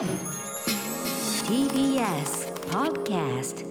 TBS Podcast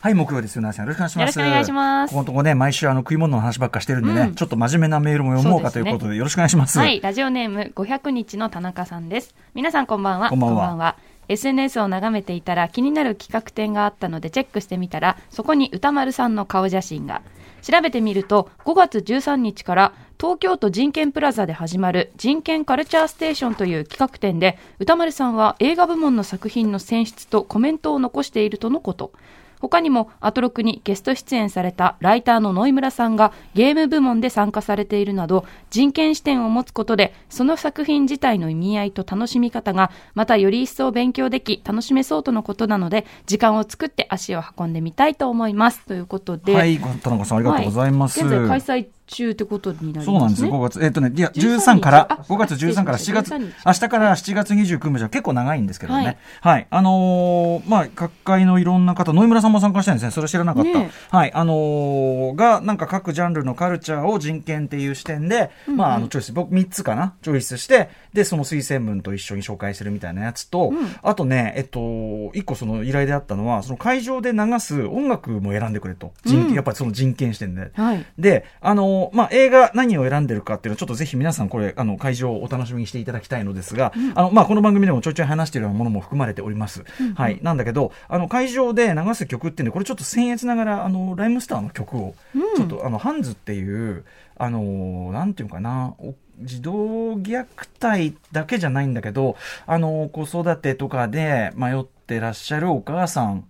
はい、木曜ですよ、なさん。よろしくお願いします。よろしくお願いしますここのとこね、毎週あの食い物の話ばっかしてるんでね、うんちょっと真面目なメールも読もうかということで、よろしくお願いします。はい、ラジオネーム500日の田中さんです。皆さんこんばんは。こんばんは SNS を眺めていたら気になる企画展があったのでチェックしてみたら、そこに歌丸さんの顔写真が。調べてみると、5月13日から東京都人権プラザで始まる人権カルチャーステーションという企画展で、歌丸さんは映画部門の作品の選出とコメントを残しているとのこと。他にもアトロクにゲスト出演されたライターの野井村さんがゲーム部門で参加されているなど人権視点を持つことでその作品自体の意味合いと楽しみ方がまたより一層勉強でき楽しめそうとのことなので時間を作って足を運んでみたいと思いますということで、はい、田中さんありがとうございます。はい現在開催中ってことになりますね。そうなんですよ。5月、えっ、とね、いや、13 13から、あ5月13から7月、13日明日から7月29日は結構長いんですけどね。は。はいいあのーまあ、各界のいろんな方、野井村さんも参加してるんですね。それ知らなかった。ねはい。あのーが、なんか各ジャンルのカルチャーを人権っていう視点で、まあ、あの、チョイス、僕3つかなチョイスして、で、その推薦文と一緒に紹介するみたいなやつと、あとね、えっと、1個その依頼であったのは、その会場で流す音楽も選んでくれと。人権うんやっぱりその人権視点で。はい。で、あの、まあ、映画何を選んでるかっていうのはちょっとぜひ皆さんこれ、あの、会場をお楽しみにしていただきたいのですが、あの、まあ、この番組でもちょいちょい話しているようなものも含まれております。はい。なんだけど、あの、会場で流す曲っていうのは、これちょっと僭越ながら、あの、ライムスターの曲を、ちょっと、あの、ハンズっていう、あの、なんていうのかな、お児童虐待だけじゃないんだけど、あの、子育てとかで迷ってらっしゃるお母さん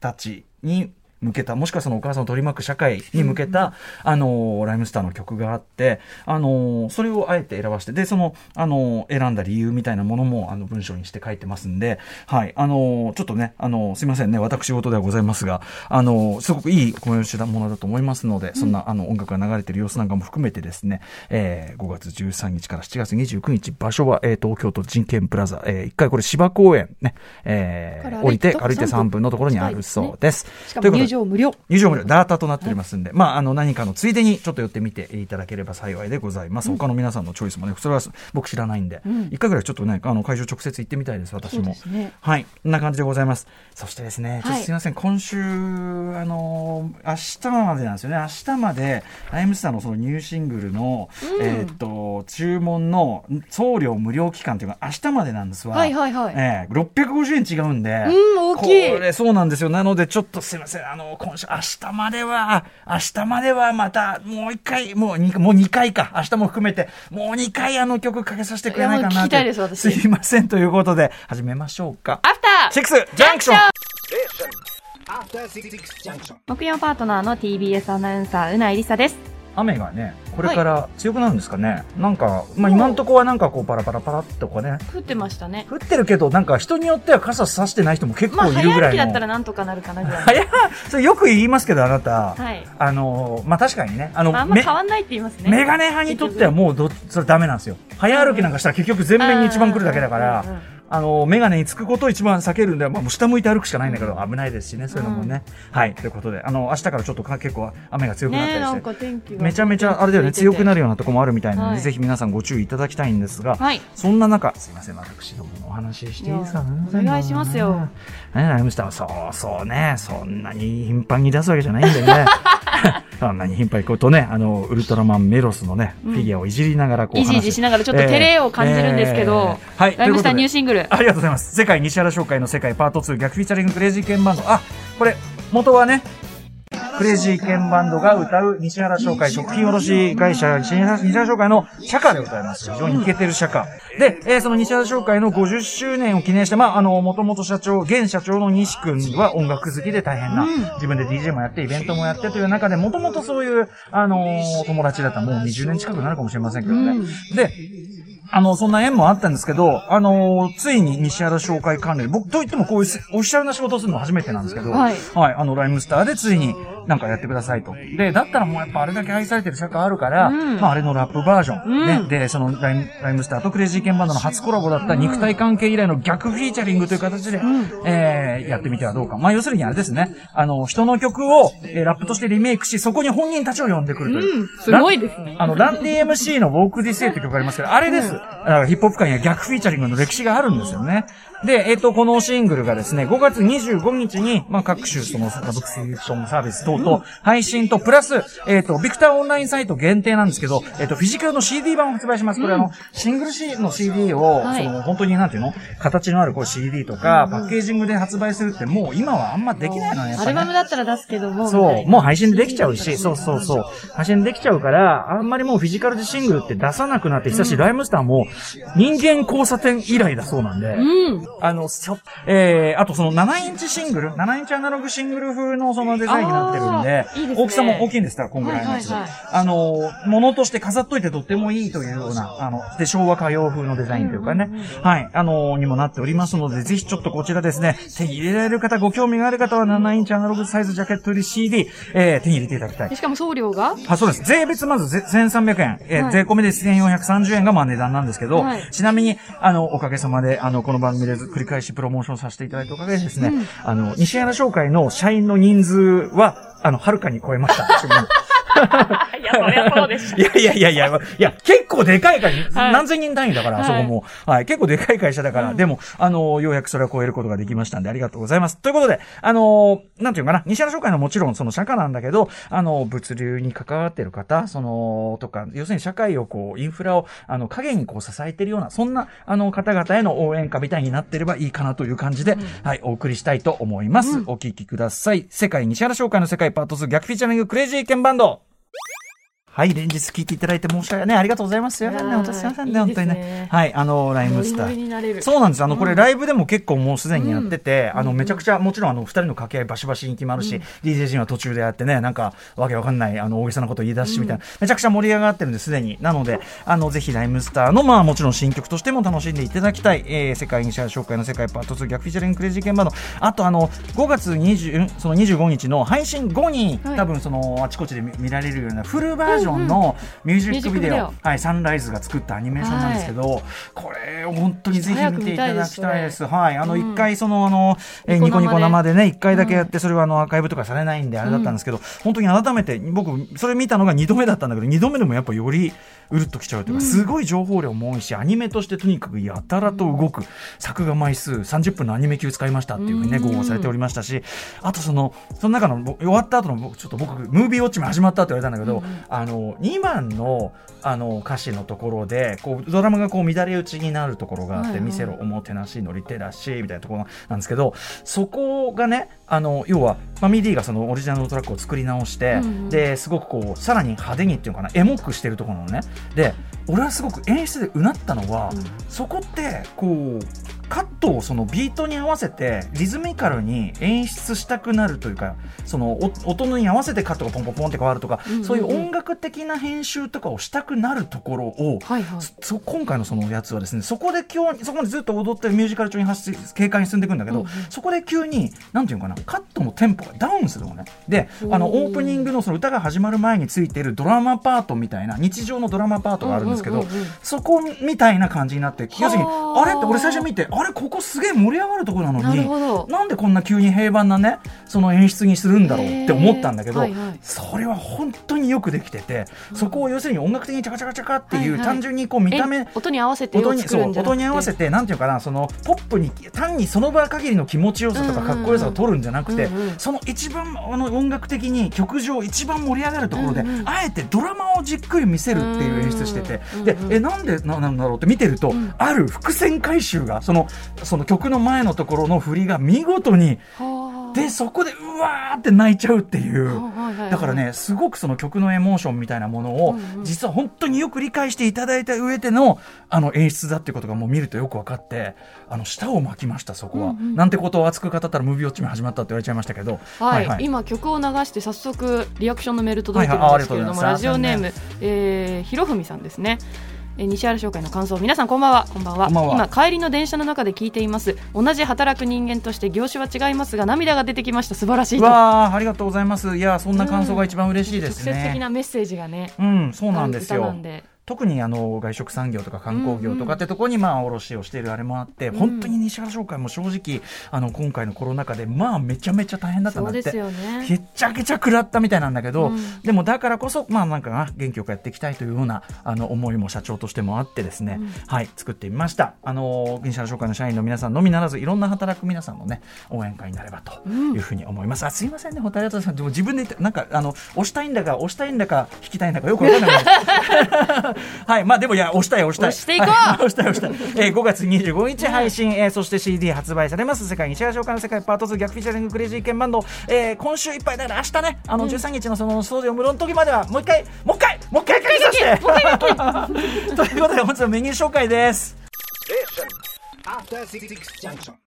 たちに向けた、もしくはそのお母さんを取り巻く社会に向けた、あの、ライムスターの曲があって、あの、それをあえて選ばして、で、その、あの、選んだ理由みたいなものも、あの、文章にして書いてますんで、はい、あの、ちょっとね、あの、すいませんね、私事ではございますが、あの、すごくいい催しだものだと思いますので、そんな、あの、音楽が流れてる様子なんかも含めてですね、えー、5月13日から7月29日、場所は、えー、東京都人権プラザ、えー、一回これ芝公園ね、えー、降りて、歩いて3分。のところにあるそうです。しかも入ということで場無料。入場無料、ダータとなっておりますんで、まあ、あの、何かのついでにちょっと寄ってみていただければ幸いでございます。他の皆さんのチョイスもね、それは僕知らないんで、ん一回ぐらいちょっとね、あの、会場直接行ってみたいです、私も。ね。はい。こんな感じでございます。そしてですね、はいとすいません、今週、あのー明日までなんですよね。明日まで、ライムスターのそのニューシングルの、うんえーっと、注文の送料無料期間というのが明日までなんですわ。はいはいはい。ええ650円違うんで。うん大きいこれ、そうなんですよ。なので、ちょっとすいません。あの、今週、明日までは、明日まではまた、もう一回、もう二もう二回か。明日も含めて、もう二回あの曲かけさせてくれないかないやもう聞きたいです私すいません。ということで、始めましょうか。アフターシックスジャンクション.木曜パートナーの TBS アナウンサー、うないりさです。雨がね、これから強くなるんですかね。なんか、まあ今んとこはなんかこうパラパラパラっとかね。降ってましたね。降ってるけど、なんか人によっては傘差してない人も結まあ、構いるぐらいの。早歩きだったらなんとかなるかなぐらい。それよく言いますけど、あなた。はい。あの、まあ、確かにね、あの、まあ、あんまめ変わんないって言いますね。メガネ派にとってはもうど、それダメなんですよ。早歩きなんかしたら結局前面に一番来るだけだからうんうんうん、あの、メガネにつくことを一番避けるんで、まあ、もう下向いて歩くしかないんだけど、危ないですしね、そういうのもね。はい、ということで、あの、明日からちょっとか結構雨が強くなったりして。か天気が。めちゃめちゃ、あれだよね、強くなるようなとこもあるみたいなので、はいぜひ皆さんご注意いただきたいんですが、はい。そんな中、すいません、私どものお話ししていいですかいやお願いしますよ。ね、ライムスターはそうそうね、そんなに頻繁に出すわけじゃないんだよね。そんなに頻繁にこうとね、あの、ウルトラマンメロスのね、うんフィギュアをいじりながらこう話いじいじしながらちょっと照れを感じるんですけど、えーはい、ライムスターニューシングル。ありがとうございます。世界西原商会の世界パート2逆 featuring クレイジーケンバンド。あ、これ、元はね、クレイジーケンバンドが歌う西原商会食品卸会社西原商会の社歌でございます。非常にイケてる社歌。で、えーその西原商会の50周年を記念して、まあ、あの、もともと社長、現社長の西君は音楽好きで大変な、自分で DJ もやって、イベントもやってという中で、もともとそういう、あのー友達だった。もう20年近くなるかもしれませんけどね。うんで、あの、そんな縁もあったんですけど、あのついに西原商会関連、僕といってもこういうオフィシャルな仕事をするの初めてなんですけど、はいあの、ライムスターでついに、なんかやってくださいと。で、だったらもうやっぱあれだけ愛されてる尺あるから、うんまああれのラップバージョン。うんね。で、そのライムライムスターとクレイジーケンバンドの初コラボだった肉体関係以来の逆フィーチャリングという形で、えー、やってみてはどうか。まあ要するにあれですね。あの、人の曲を、えーラップとしてリメイクし、そこに本人たちを呼んでくるという。うんすごいですねあの、ランディ MC の Walk This Way って曲がありますけど、あれです。だからヒップホップ界には逆フィーチャリングの歴史があるんですよね。で、えっ、と、このシングルがですね、5月25日に、まあ、各種そのサブスクリプションサービス等々、配信と、プラス、えっ、と、ビクターオンラインサイト限定なんですけど、えっ、と、フィジカルの CD 版を発売します。これあの、シングル C の CD を、はい。その、本当になんていうの？形のあるこう CD とか、パッケージングで発売するって、もう今はあんまできないのね、アルバムだったら出すけども、そ、いうな。もう配信でできちゃうし、そうそうそう。配信できちゃうから、あんまりもうフィジカルでシングルって出さなくなってきたし、ライムスターも人間交差点以来だそうなんで、うん。あの、えー、あとその7インチシングル、7インチアナログシングル風のそのデザインになってるんで、いいですね大きさも大きいんですから、こんぐらいのやつ。はいはいはいあの、ものとして飾っといてとってもいいというような、あの、で、昭和歌謡風のデザインというかね、はい、あの、にもなっておりますので、ぜひちょっとこちらですね、手に入れられる方、ご興味がある方は7インチアナログサイズジャケットより CD、えー、手に入れていただきたいで。しかも送料が？あ、そうです。税別まずぜ1300円。えーはい税込みで1430円がまあ値段なんですけど、はいちなみに、あの、おかげさまで、あの、この番組で繰り返しプロモーションさせていただいたおかげでですね、あの、西原商会の社員の人数は、あの、はるかに超えました。いや、そりゃそうでしいやいやいやいや、いや、結構でかい会社、はい何千人単位だから、はいそこも。はい、結構でかい会社だから、でも、あの、ようやくそれを超えることができましたんで、ありがとうございます。ということで、あの、なんていうかな、西原商会のもちろんその社科なんだけど、あの、物流に関わってる方、その、とか、要するに社会をこう、インフラを、あの、影にこう支えてるような、そんな、あの、方々への応援歌みたいになってればいいかなという感じで、はい、お送りしたいと思います。お聞きください。世界西原商会の世界パート2逆フィーチャリングクレイジーケンバンド。はい、連日聞いていただいて申し訳ない。ありがとうございます。すいませんね、本当すいませんね、本当にね。はい、あの、ライムスター。るそうなんです。あの、これライブでも結構もうすでにやってて、あの、めちゃくちゃ、もちろんあの、二人の掛け合いバシバシに決まるし、DJ 陣は途中でやってね、なんか、わけわかんない、あの、大げさなこと言い出すし、みたいな、めちゃくちゃ盛り上がってるんですでに。なので、あの、ぜひライムスターの、まあ、もちろん新曲としても楽しんでいただきたい、えー、世界にシ紹介の世界パート2逆フィーチャリングクレイジーケンバンド。あと、あの、5月20、その25日の配信後に、はい多分その、あちこちで見見られるようなフルバージョンのミュージックビデオ、ミュージックビデオ。はい、サンライズが作ったアニメーションなんですけど、これを本当にぜひ見ていただきたいです。はい、あの、一回その、あの、えーニコニコ生でね、一回だけやって、それはあの、アーカイブとかされないんで、あれだったんですけど、本当に改めて、僕、それ見たのが二度目だったんだけど、二度目でもやっぱより、うるっときちゃうというか、すごい情報量も多いし、アニメとしてとにかくやたらと動く、作画枚数30分のアニメ級使いましたっていうふうにね、ご応募されておりましたし、あとその、その中の、僕終わった後の、僕ちょっと僕、ムービーウォッチも始まったって言われたんだけど、あの、2番の、あの、歌詞のところで、こう、ドラムがこう乱れ打ちになるところがあって、はいはい。見せろ、おもてなし、のリテラシー、みたいなところなんですけど、そこがね、あの、要は、まあ、ミディがそのオリジナルのトラックを作り直して、うんうん。で、すごくこう、さらに派手にっていうのかな、エモくしてるところなのね。で、俺はすごく演出でうなったのは、そこって、こう、カットをそのビートに合わせてリズミカルに演出したくなるというかそのお音に合わせてカットがポンポンポンって変わるとか、うんうんうん。そういう音楽的な編集とかをしたくなるところを、はいはい。そ今回のそのやつはですねそこで今日そこまでずっと踊ってるミュージカル調に走軽快に進んでいくんだけど、うんうん。そこで急になんていうのかなカットのテンポがダウンするのね。であのオープニングのその歌が始まる前についているドラマパートみたいな日常のドラマパートがあるんですけど、うんうんうんうん。そこみたいな感じになって要するにはあ。あれ？って俺最初見てあれ？ここすげえ盛り上がるところなのになんでこんな急に平凡なねその演出にするんだろうって思ったんだけど、はいはい。それは本当によくできてて、そこを要するに音楽的にチャカチャカチャカっていう、はいはい。単純にこう見た目え音に合わせてを音に音に合わせてなんていうかなそのポップに単にその場限りの気持ちよさとかうんうんうんかっこよさを取るんじゃなくて、うんうんその一番あの音楽的に曲上一番盛り上がるところで、うんうんあえてドラマをじっくり見せるっていう演出してて、うんうんでえなんでななんだろうって見てると、ん。ある伏線回収がそのその曲の前のところの振りが見事にはあ。でそこでうわーって泣いちゃうっていう。はいはいはいだからね、すごくその曲のエモーションみたいなものを、実は本当によく理解していただいた上での、あの演出だっていうことがもう見るとよく分かって、あの、舌を巻きました、そこは。うんうん。なんてことを熱く語ったらムービーウォッチも始まったって言われちゃいましたけど。はい、今曲を流して早速リアクションのメール届いてるんですけれども、ありがとうございます。ラジオネーム、えー、ひろふみさんですねえー西原商会の感想。皆さんこんばんは。こんばんは。今帰りの電車の中で聞いています。同じ働く人間として業種は違いますが涙が出てきました。素晴らしいわーありがとうございます。いやそんな感想が一番嬉しいです直接的ねなメッセージがね。うんそうなんですよ特にあの外食産業とか観光業とかってところにまあ卸をしているあれもあって、本当に西原商会も正直あの今回のコロナ禍でまあめちゃめちゃ大変だったなってそうですよね。へっちゃけちゃ食らったみたいなんだけど、うん。でもだからこそまあなんかな元気よくやっていきたいというようなあの思いも社長としてもあってですね、はい作ってみました。あの西原商会の社員の皆さんのみならずいろんな働く皆さんのね応援会になればというふうに思います、あすいませんねホタルさん。でも自分で言ってなんかあの押したいんだか押したいんだか引きたいんだかよくわかんない はいまあでもいや押したい押したい。押していこう。はい押したい押したい、えー5月25日配信、えーそして CD 発売されます。世界西原商会の世界パート2逆フィーチャリングクレイジーケンバンド、えー今週いっぱいだから明日ね。あの13日のそのスタジオ無論の時まではもう一回もう一回もう一回かけさせて。ということで本日のメニュー紹介です。Station. After Six Junction.